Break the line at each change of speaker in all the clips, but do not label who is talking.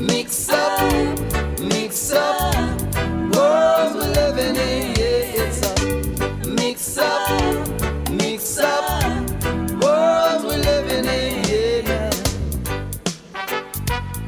Mix up, mix up, world we're living in.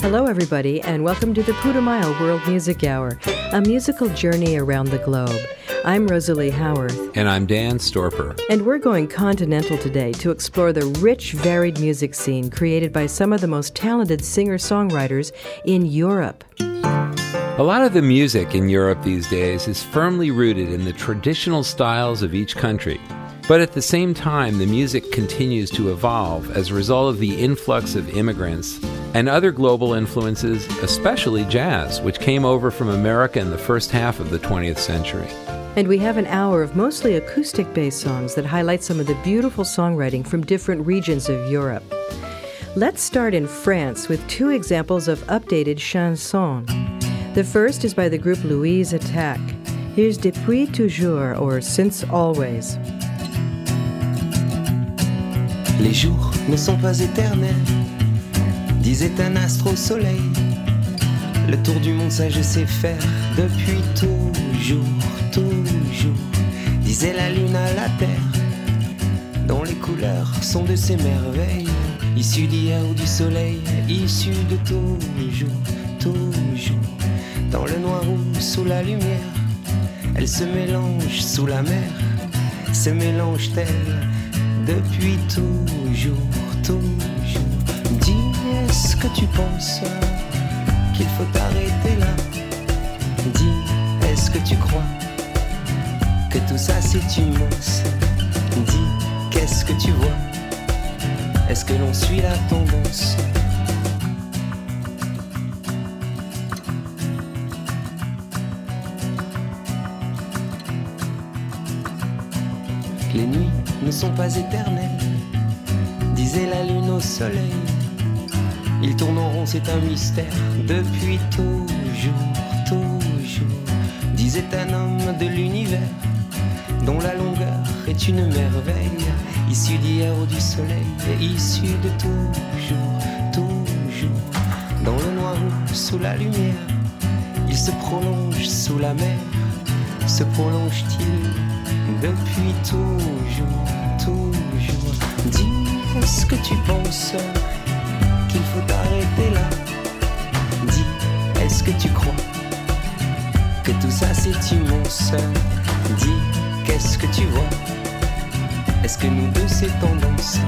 Hello, everybody, and welcome to the Putumayo World Music Hour, a musical journey around the globe. I'm Rosalie Howarth,
And I'm Dan Storper.
and we're going continental today to explore the rich, varied music scene created by some of the most talented singer songwriters in Europe.
A lot of the music in Europe these days is firmly rooted in the traditional styles of each country. But at the same time, the music continues to evolve as a result of the influx of immigrants and other global influences, especially jazz, which came over from America in the first half of the 20th century.
And we have an hour of mostly acoustic based songs that highlight some of the beautiful songwriting from different regions of Europe. Let's start in France with two examples of updated chansons. The first is by the group Louise Attaque. Here's Depuis Toujours, or Since Always.
Les jours ne sont pas éternels, disait un astre au soleil. Le tour du monde, ça je sais faire depuis toujours, toujours, disait la lune à la terre, dont les couleurs sont de ces merveilles, issues d'hier ou du soleil, issues de toujours, toujours, dans le noir ou sous la lumière, elles se mélangent sous la mer, se mélangent-elles depuis toujours, toujours. Dis, est-ce que tu penses qu'il faut arrêter là. Dis, est-ce que tu crois que tout ça c'est immense. Dis, qu'est-ce que tu vois? Est-ce que l'on suit la tendance? Les nuits ne sont pas éternelles, disait la lune au soleil. Ils tournent en rond, c'est un mystère depuis toujours, toujours, disait un homme de l'univers, dont la longueur est une merveille, issue d'hier ou du soleil, issue de toujours, toujours, dans le noir ou sous la lumière. Il se prolonge sous la mer, se prolonge-t-il depuis toujours, toujours? Dis, est-ce que tu penses qu'il faut arrêter là Dis, est-ce que tu crois que tout ça c'est immense? Dis, qu'est-ce que tu vois? Est-ce que nous deux c'est tendance?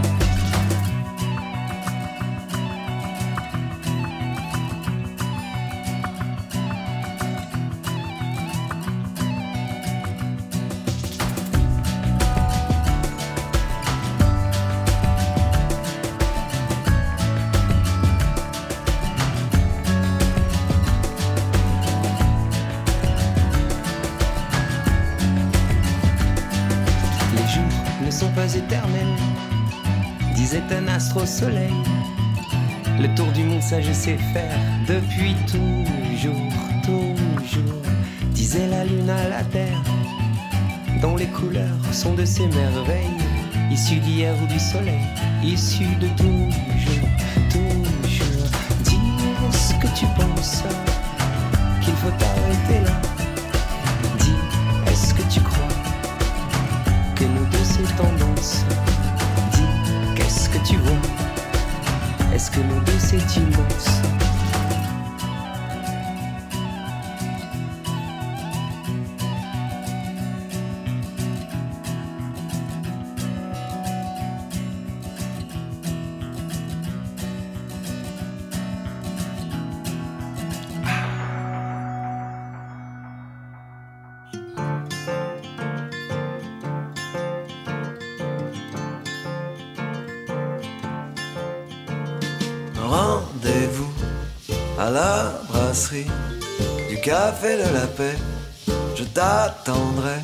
Sais faire depuis toujours, toujours, disait la lune à la terre, dont les couleurs sont de ces merveilles, issues d'hier ou du soleil, issues de toujours, toujours. Dis, est-ce que tu penses qu'il faut arrêter là. Dis, est-ce que tu crois que nous deux c'est tendance? de nous
de. Café de la paix. Je t'attendrai.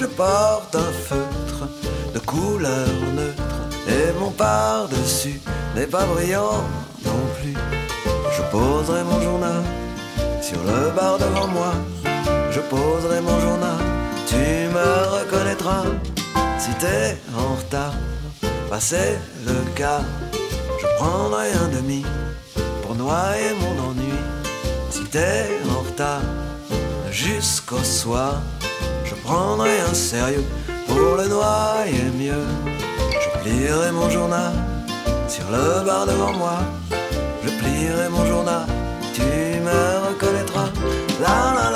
Je porte un feutre de couleur neutre et mon par-dessus n'est pas brillant non plus. Je poserai mon journal sur le bar devant moi. Je poserai mon journal, tu me reconnaîtras si t'es en retard. Passé le quart, je prendrai un demi pour noyer mon ennui. t'es en jusqu'au soir, je prendrai un sérieux pour le noyer mieux. Je plierai mon journal sur le bar devant moi. Je plierai mon journal, tu me reconnaîtras. La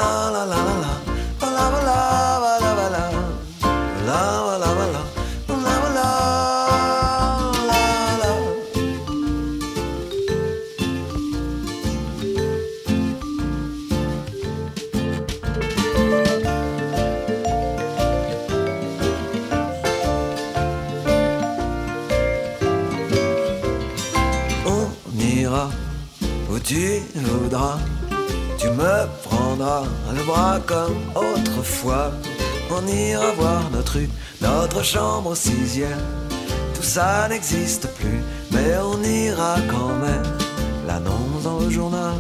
Tu me prendras le bras comme autrefois. On ira voir notre notre chambre au sixième. Tout ça n'existe plus, mais on ira quand même. L'annonce dans le journal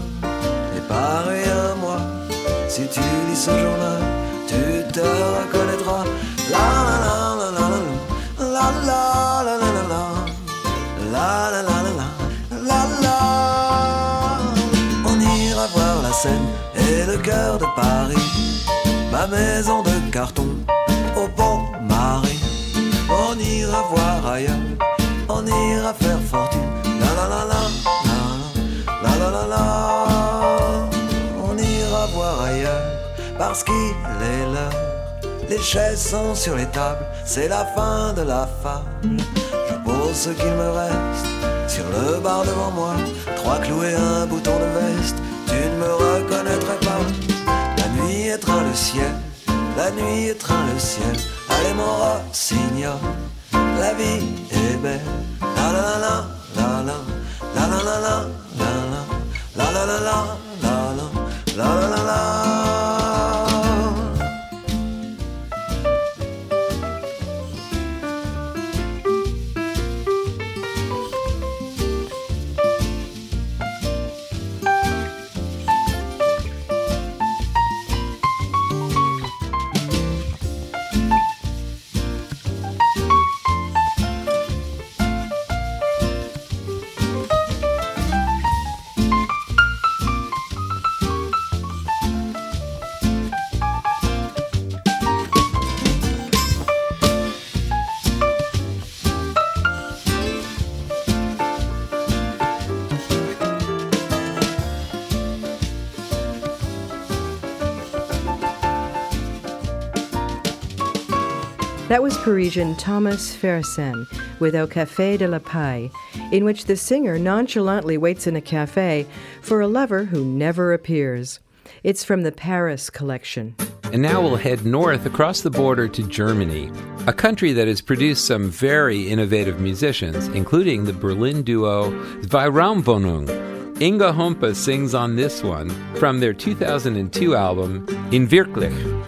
est pareil à moi. Si tu lis ce journal, tu te reconnaîtras. La la la la la la la la la la la la cœur de Paris, ma maison de carton au pont Marie. On ira voir ailleurs, on ira faire fortune. La la la la, la la la la On ira voir ailleurs parce qu'il est l'heure. Les chaises sont sur les tables, c'est la fin de la fable. Je pose ce qu'il me reste sur le bar devant moi, trois clous et un bouton de veste tu ne me reconnaîtrais pas. La nuit étreint le ciel, la nuit étreint le ciel. Allez mon rossignol, la vie est belle. La la la la la la la la la la la la la la la la la la la la
That was Parisian Thomas Fersen with Au Café de la Paix, in which the singer nonchalantly waits in a cafe for a lover who never appears. It's from the Paris collection.
And now we'll head north across the border to Germany, a country that has produced some very innovative musicians, including the Berlin duo Zweiraumwohnung. Inga Humpe sings on this one from their 2002 album In Wirklich.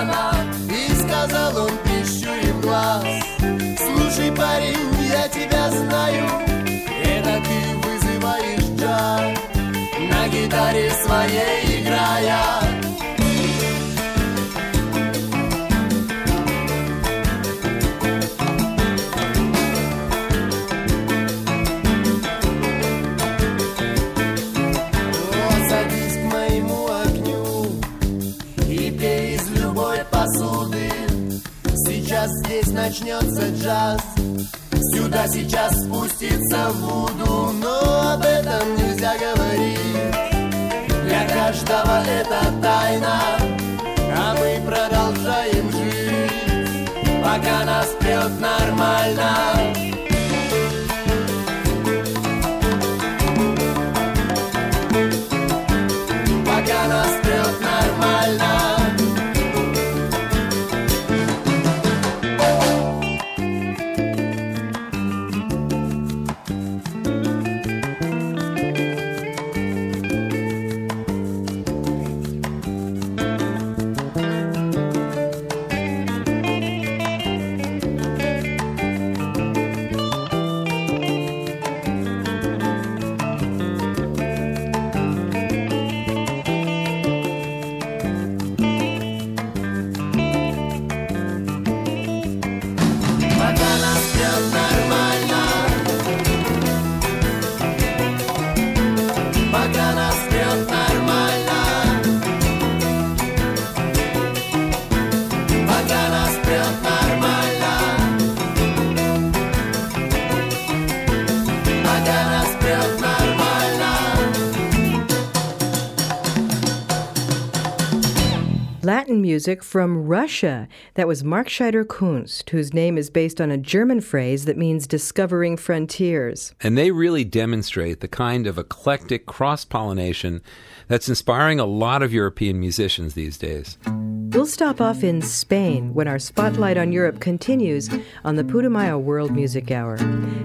Растамана И сказал он, прищурив глаз Слушай, парень, я тебя знаю Это ты вызываешь джаз На гитаре своей играя начнется джаз. Сюда сейчас спустится вуду Но об этом нельзя говорить. Для каждого это тайна А мы продолжаем жить. Пока нас прет нормально
music from Russia. That was Markscheider Kunst, whose name is based on a German phrase that means discovering frontiers.
And they really demonstrate the kind of eclectic cross pollination that's inspiring a lot of European musicians these days.
We'll stop off in Spain when our spotlight on Europe continues on the Putumayo World Music Hour.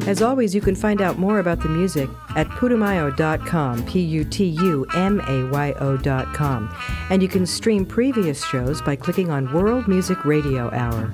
As always, you can find out more about the music at putumayo.com, P U T U M A Y O.com. And you can stream previous shows by clicking on World Music Radio Hour.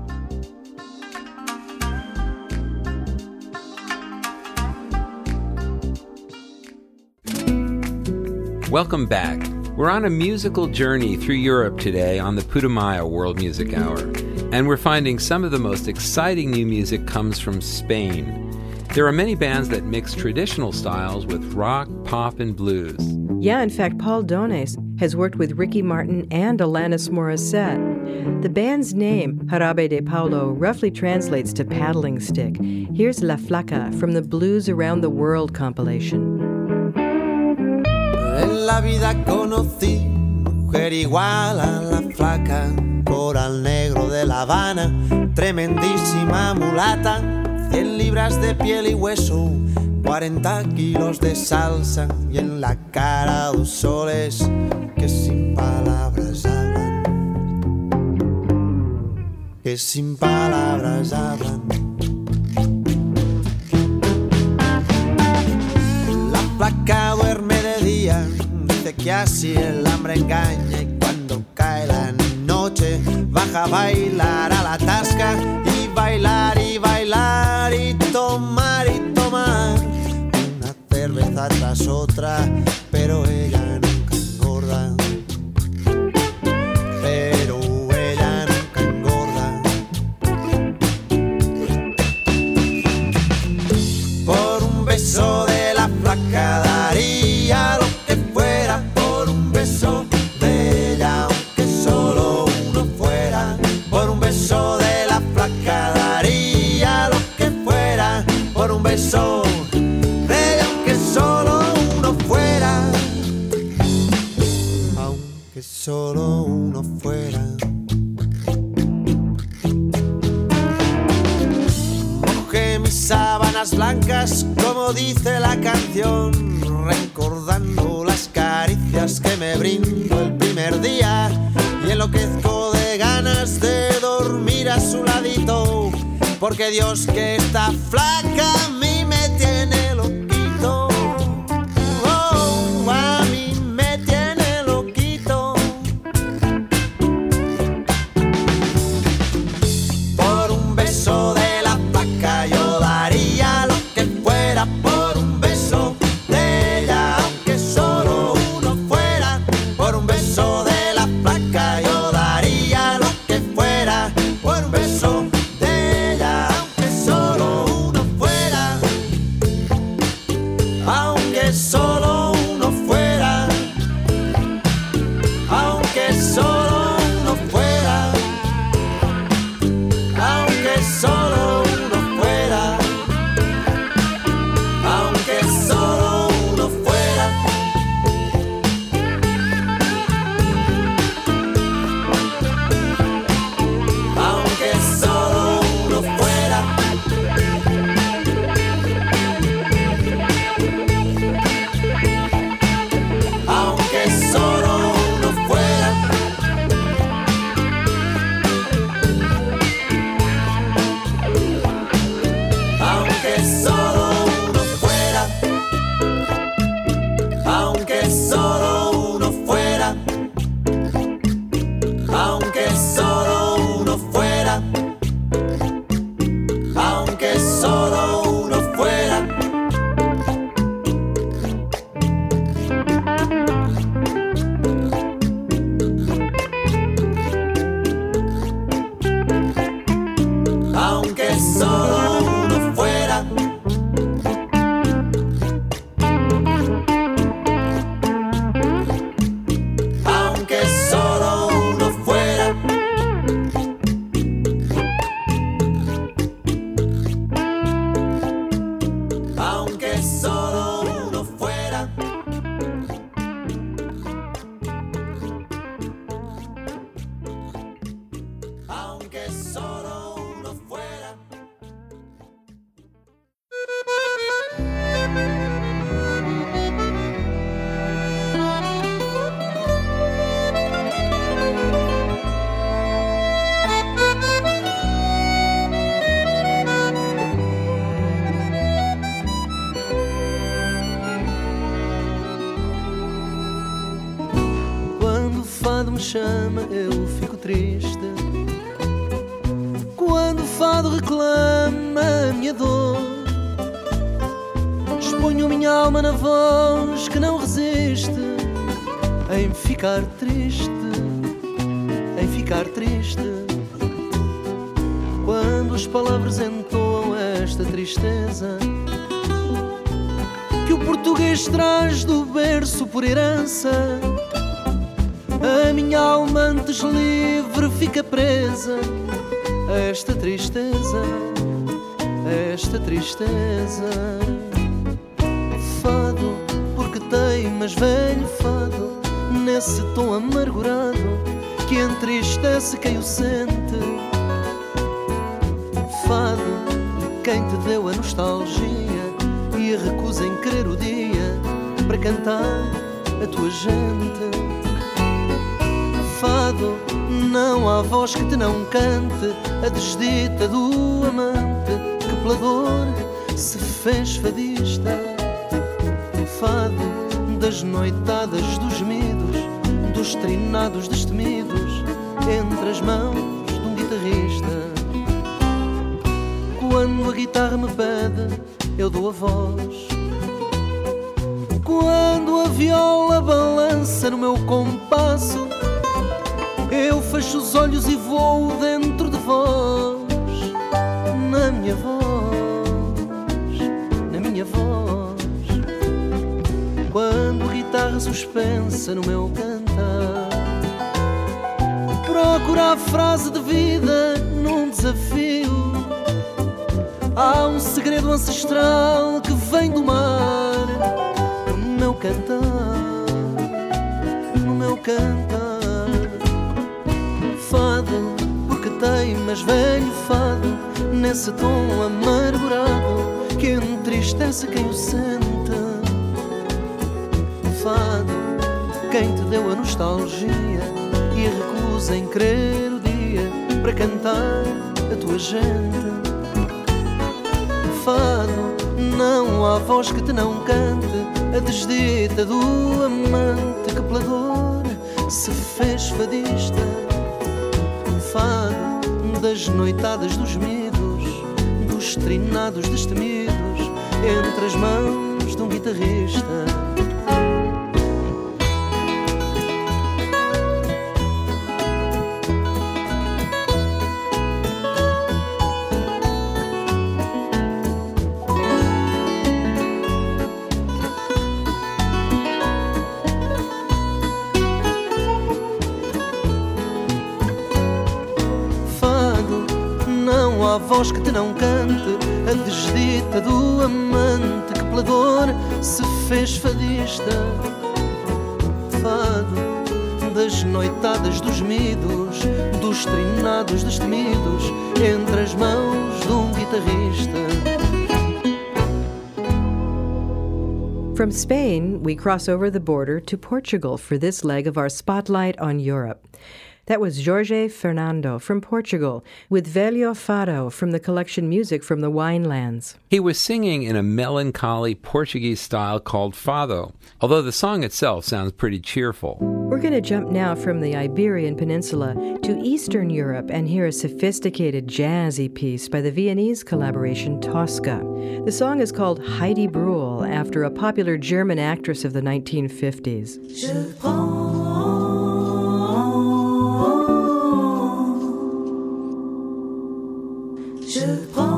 Welcome back. We're on a musical journey through Europe today on the Putumayo World Music Hour, and we're finding some of the most exciting new music comes from Spain. There are many bands that mix traditional styles with rock, pop, and blues.
Yeah, in fact, Pau Donés has worked with Ricky Martin and Alanis Morissette. The band's name, Jarabe de Palo, roughly translates to paddling stick. Here's La Flaca from the Blues Around the World compilation.
La vida conocí mujer igual a la flaca, coral negro de La Habana, tremendísima mulata, 100 libras de piel y hueso, 40 kilos de salsa y en la cara dos soles que sin palabras hablan, que sin palabras hablan. La flaca así el hambre engaña y cuando cae la noche baja a bailar a la tasca y bailar y bailar y tomar y tomar. Una cerveza tras otra, pero ella blancas, como dice la canción, recordando las caricias que me brindo el primer día y enloquezco de ganas de dormir a su ladito, porque Dios que está flaca a mí me tiene loquito. A
tua gente. Fado Não há voz que te não cante A desdita do amante Que pela dor se fez fadista. Fado das noitadas dos gemidos Dos trinados destemidos Entre as mãos de um guitarrista. Quando a guitarra me pede Eu dou a voz. Quando viola balança no meu compasso, eu fecho os olhos e vou dentro de vós, na minha voz, na minha voz. Quando a guitarra suspensa no meu cantar, procura a frase de vida num desafio. Há um segredo ancestral que vem do mar cantar, no meu cantar. Fado, porque teimas velho fado, nesse tom amargurado que entristece quem o sente. Fado, quem te deu a nostalgia e recusa em crer o dia para cantar a tua gente. Fado, não há voz que te não cante a desdita do amante que pela dor se fez fadista. Fado, das noitadas dos medos, dos trinados destemidos, entre as mãos de um guitarrista. Voz que te não cante a desdita do amante que pela dor se fez fadista. Fado, das noitadas dos medos, dos trinados destemidos, entre as mãos de um guitarrista.
From Spain, we cross over the border to Portugal for this leg of our spotlight on Europe. That was Jorge Fernando from Portugal with Velho Fado from the collection Music from the Winelands.
He was singing in a melancholy Portuguese style called fado, although the song itself sounds pretty cheerful.
We're going to jump now from the Iberian Peninsula to Eastern Europe and hear a sophisticated jazzy piece by the Viennese collaboration Tosca. The song is called Heidi Bruhl after a popular German actress of the 1950s.
Je prends,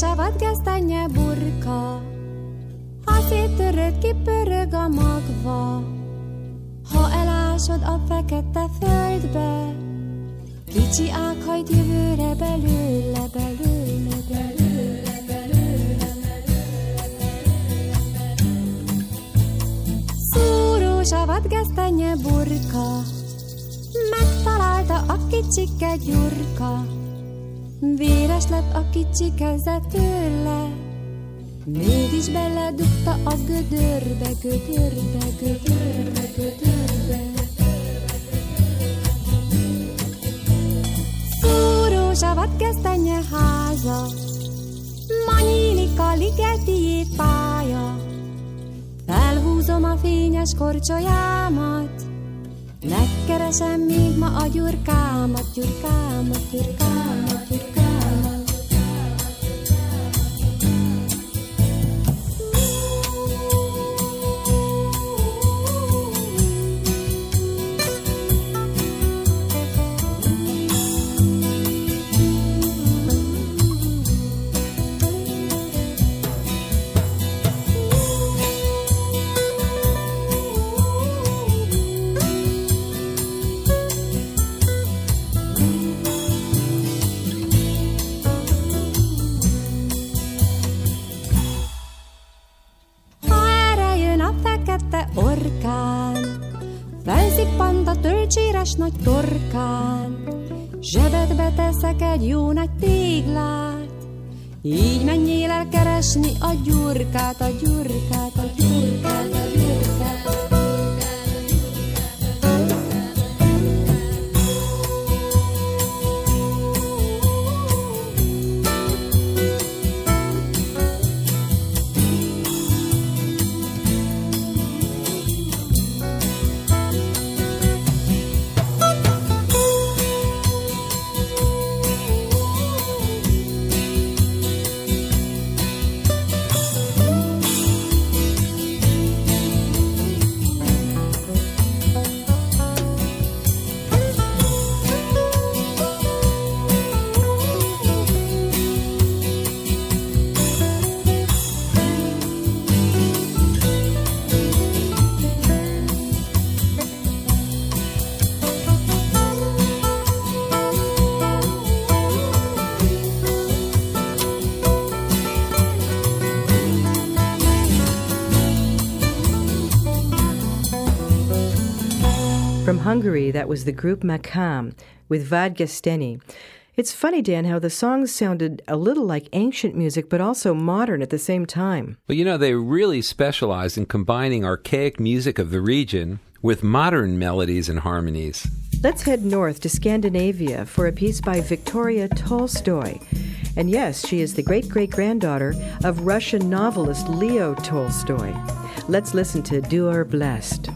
Hasavat gesztenye burka, ha
széttöröd, kipörög a magva. Ha elásod a fekete földbe, kicsi ághajt jövőre belőle, belőle, belőle. Savat gesztenye burka, megtalálta a kicsike gyurka véres lett a kicsi keze tőle, Mégis beledugta a gödörbe, gödörbe, gödörbe, gödörbe. Szúrós a vadgesztenye háza, ma nyílik a ligeti pálya. Felhúzom a fényes korcsolyámat, megkeresem még ma a gyurkámat, gyurkámat, gyurkámat, gyurkámat. Tölcséres nagy torkán, Zsebedbe teszek egy jó nagy téglát, Így menjél el keresni a gyurkát, a gyurkát, a gyurkát.
Hungary, that was the group Makam with Vadgesztenye. It's funny, Dan, how the songs sounded a little like ancient music, but also modern at the same time.
Well, you know, they really specialize in combining archaic music of the region with modern melodies and harmonies.
Let's head north to Scandinavia for a piece by Viktoria Tolstoy. And yes, she is the great great granddaughter of Russian novelist Leo Tolstoy. Let's listen to Du blessed.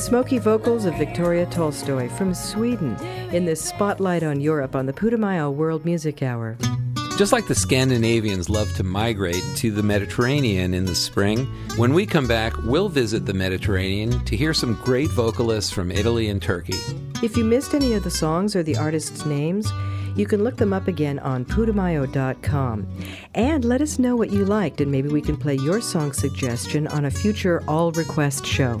Smoky vocals of Viktoria Tolstoy from Sweden in this spotlight on Europe on the Putumayo World Music Hour.
Just like the Scandinavians love to migrate to the Mediterranean in the spring, when we come back, we'll visit the Mediterranean to hear some great vocalists from Italy and Turkey.
If you missed any of the songs or the artists' names, you can look them up again on putumayo.com. And let us know what you liked, and maybe we can play your song suggestion on a future all request show.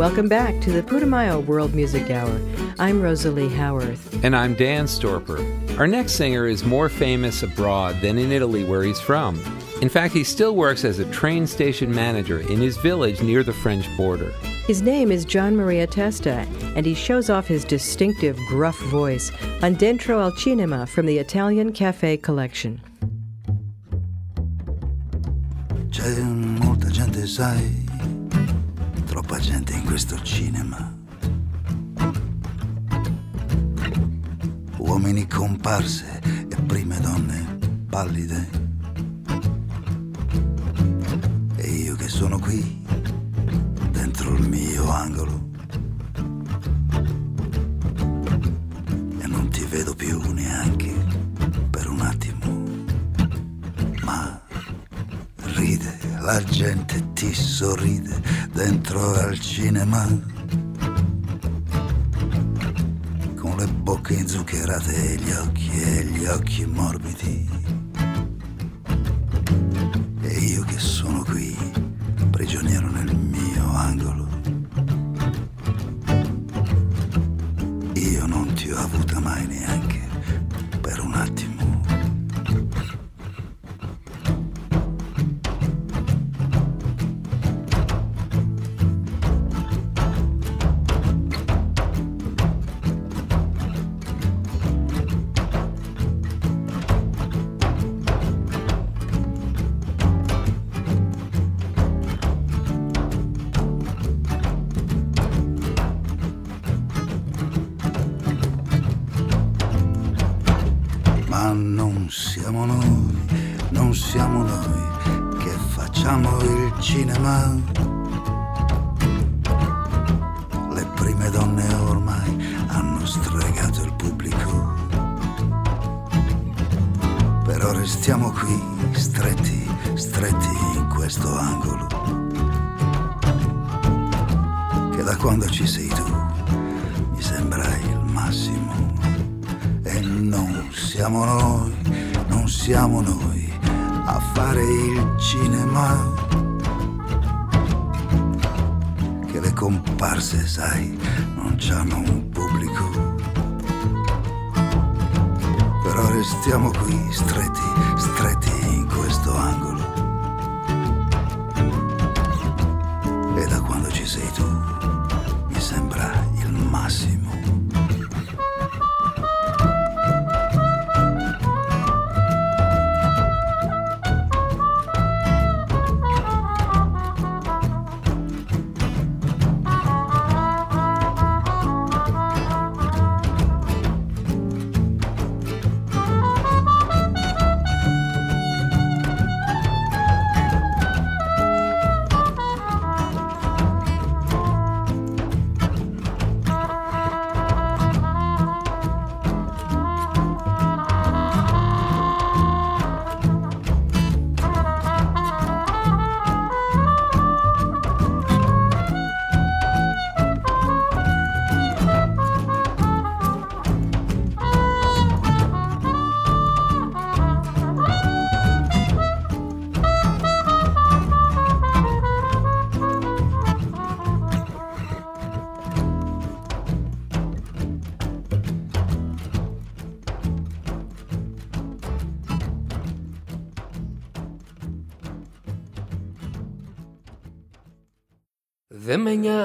Welcome back to the Putumayo World Music Hour. I'm Rosalie Howarth.
And I'm Dan Storper. Our next singer is more famous abroad than in Italy, where he's from. In fact, he still works as a train station manager in his village near the French border.
His name is Gianmaria Testa, and he shows off his distinctive gruff voice on Dentro al Cinema from the Italian Cafe collection.
C'è molta gente, sai, troppa gente in questo cinema. Uomini comparse e prime donne pallide. E io che sono qui, dentro il mio angolo. E non ti vedo più neanche la gente ti sorride dentro al cinema. Con le bocche inzuccherate e gli occhi e gli occhi morbidi. E io che sono qui, prigioniero nel mio angolo. Io non ti ho avuta mai neanche per un attimo.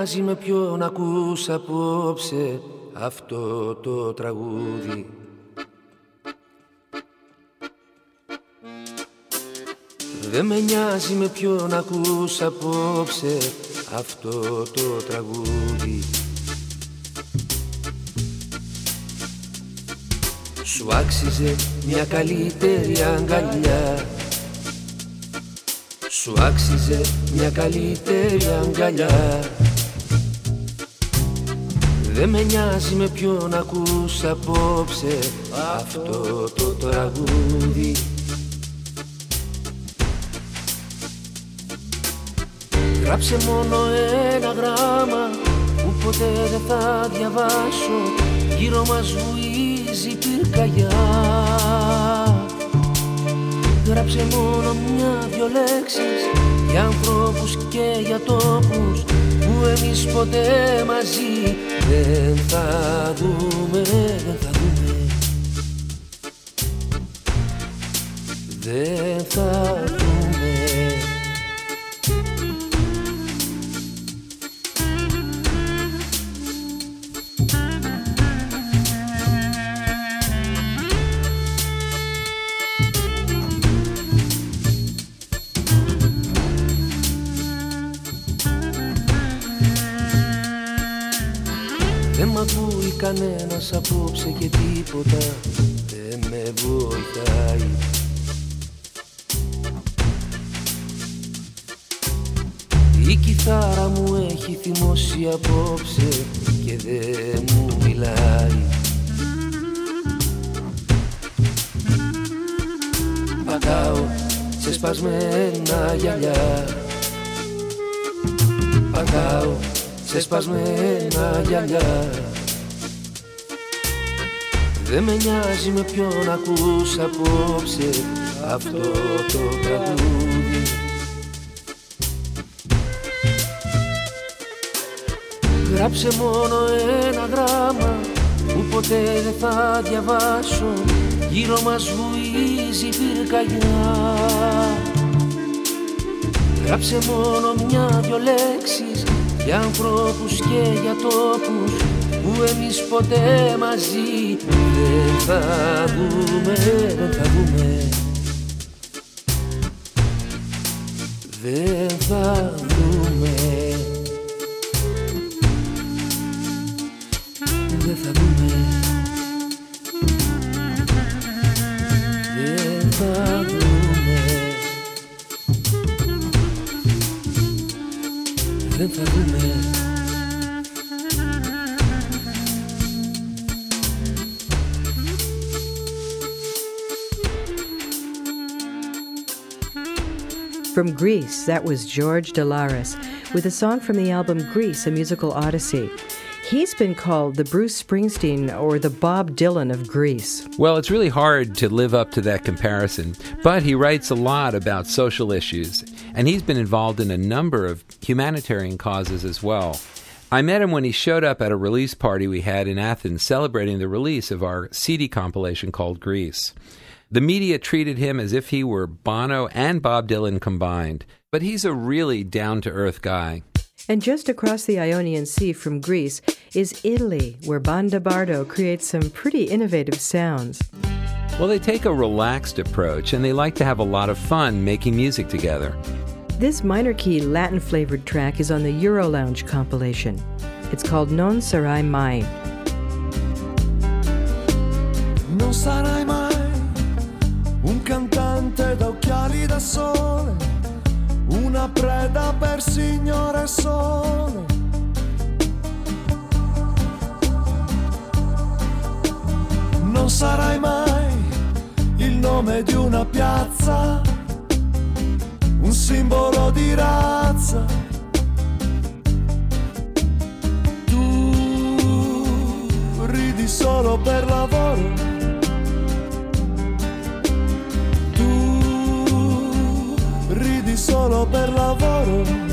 Νοιάζει με ποιον ακούς απόψε αυτό το τραγούδι. Δεν με νοιάζει με ποιον ακούς απόψε αυτό το τραγούδι. Σου άξιζε μια καλύτερη αγκαλιά. Σου άξιζε μια καλύτερη αγκαλιά Δεν με νοιάζει με ποιον ακούς απόψε αυτό το τραγούδι. Γράψε μόνο ένα γράμμα που ποτέ δεν θα διαβάσω. Γύρω μας βουίζει πυρκαγιά. Γράψε μόνο μια-δυο λέξεις για ανθρώπους και για τόπους που εμείς ποτέ μαζί in time. Γράψε μόνο μια-δυο λέξεις για ανθρώπους και για τόπους που εμείς ποτέ μαζί δεν θα δούμε, δεν θα δούμε Δεν θα δούμε Δεν θα δούμε Δεν θα
From Greece, that was George Dalaras with a song from the album Greece, a musical odyssey. He's been called the Bruce Springsteen or the Bob Dylan of Greece.
Well, it's really hard to live up to that comparison, but he writes a lot about social issues and he's been involved in a number of humanitarian causes as well. I met him when he showed up at a release party we had in Athens celebrating the release of our CD compilation called Greece. The media treated him as if he were Bono and Bob Dylan combined, but he's a really down to earth guy.
And just across the Ionian Sea from Greece is Italy, where Bandabardo creates some pretty innovative sounds.
Well, they take a relaxed approach and they like to have a lot of fun making music together.
This minor key Latin flavored track is on the Euro Lounge compilation. It's called Non Sarai Mai.
Non sarai mai un cantante da occhiali da sole, una preda per signore sole. Non sarai mai il nome di una piazza, un simbolo di razza. Tu ridi solo per lavoro. Tu ridi solo per lavoro.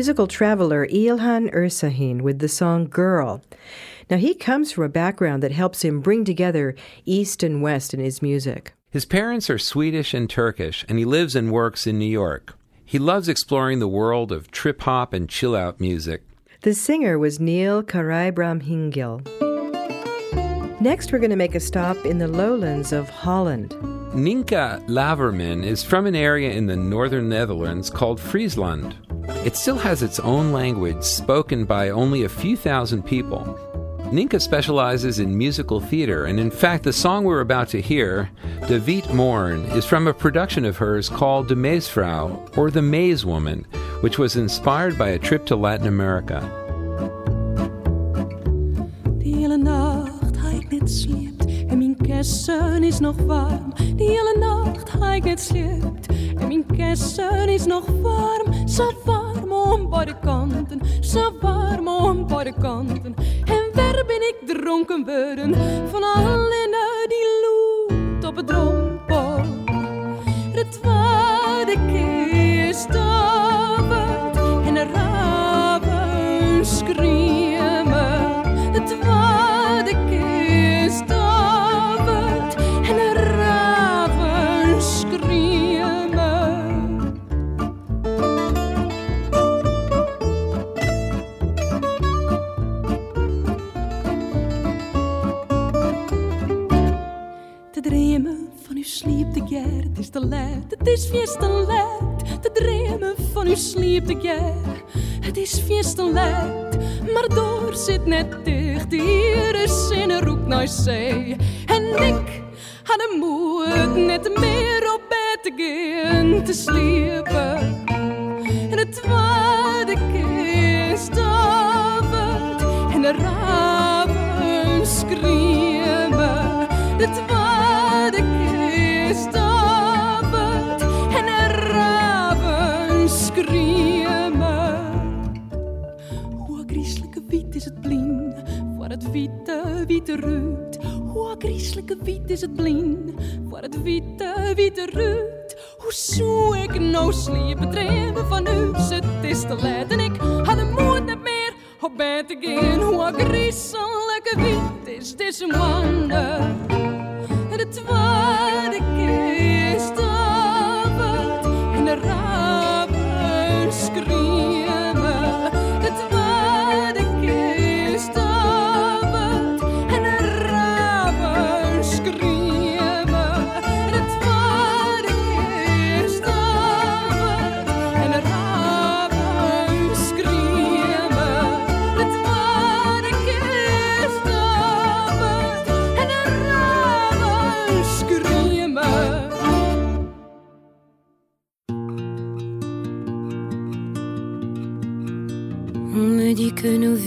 Musical traveler Ilhan Ersahin with the song Girl. Now, he comes from a background that helps him bring together East and West in his music.
His parents are Swedish and Turkish, and he lives and works in New York. He loves exploring the world of trip hop and chill out music.
The singer was Nil Karaibrahimgil. Next, we're going to make a stop in the lowlands of Holland.
Nynke Laverman is from an area in the northern Netherlands called Friesland. It still has its own language spoken by only a few thousand people. Nynke specializes in musical theater, and in fact, the song we're about to hear, De Wiet Morn, is from a production of hers called De Maisfrou, or The Maize Woman, which was inspired by a trip to Latin America.
De hele nacht ga ik net sliept en mijn kussen is nog warm. De hele nacht ga ik net en mijn kussen is nog warm. Zo warm om beide kanten, zo warm om beide kanten. En waar ben ik dronken worden van alleen die loet op het drompel. De tweede keer stavert het is te laat, het is feest te laat. Te dromen van uw sliep de ger, het is feest te laat. Maar door zit net dicht, hier is in een roep naar zee. En ik had de moed net meer op bed te gaan te sliepen. En het tweede keer en de raven schreeuwen. De wit is het blin, voor het witte, witte ruut. Hoe zou ik nou sliepen dreven van u, het is te laat en ik had de moed niet meer op bed te gaan. Hoe griezelijke wit is deze wonder. De tweede keer stavert en de raven schreeuwen.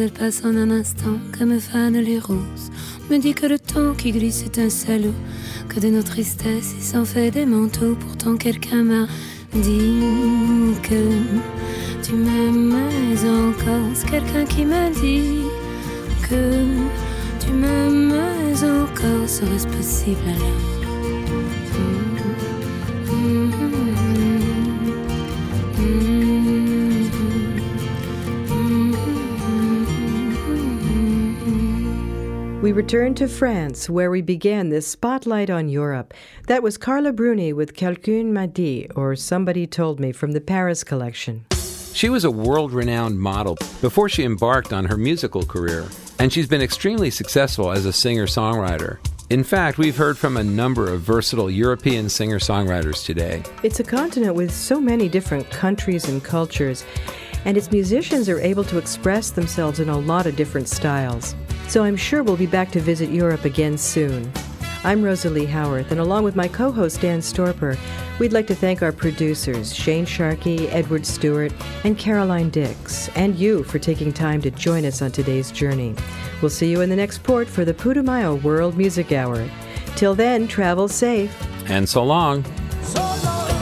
elles passent en un instant comme fanent les roses. Me dit que le temps qui glisse est un salaud, que de nos tristesses il s'en fait des manteaux. Pourtant quelqu'un m'a dit que tu m'aimes encore. C'est quelqu'un qui m'a dit que tu m'aimes encore. Serait-ce possible alors?
We return to France, where we began this spotlight on Europe. That was Carla Bruni with Quelqu'un m'a dit, or Somebody Told Me, from the Paris collection.
She was a world renowned model before she embarked on her musical career, and she's been extremely successful as a singer songwriter. In fact, we've heard from a number of versatile European singer songwriters today.
It's a continent with so many different countries and cultures, and its musicians are able to express themselves in a lot of different styles. So I'm sure we'll be back to visit Europe again soon. I'm Rosalie Howarth, and along with my co host Dan Storper, we'd like to thank our producers, Shane Sharkey, Edward Stewart, and Caroline Dix, and you for taking time to join us on today's journey. We'll see you in the next port for the Putumayo World Music Hour. Till then, travel safe.
And so long.
So long.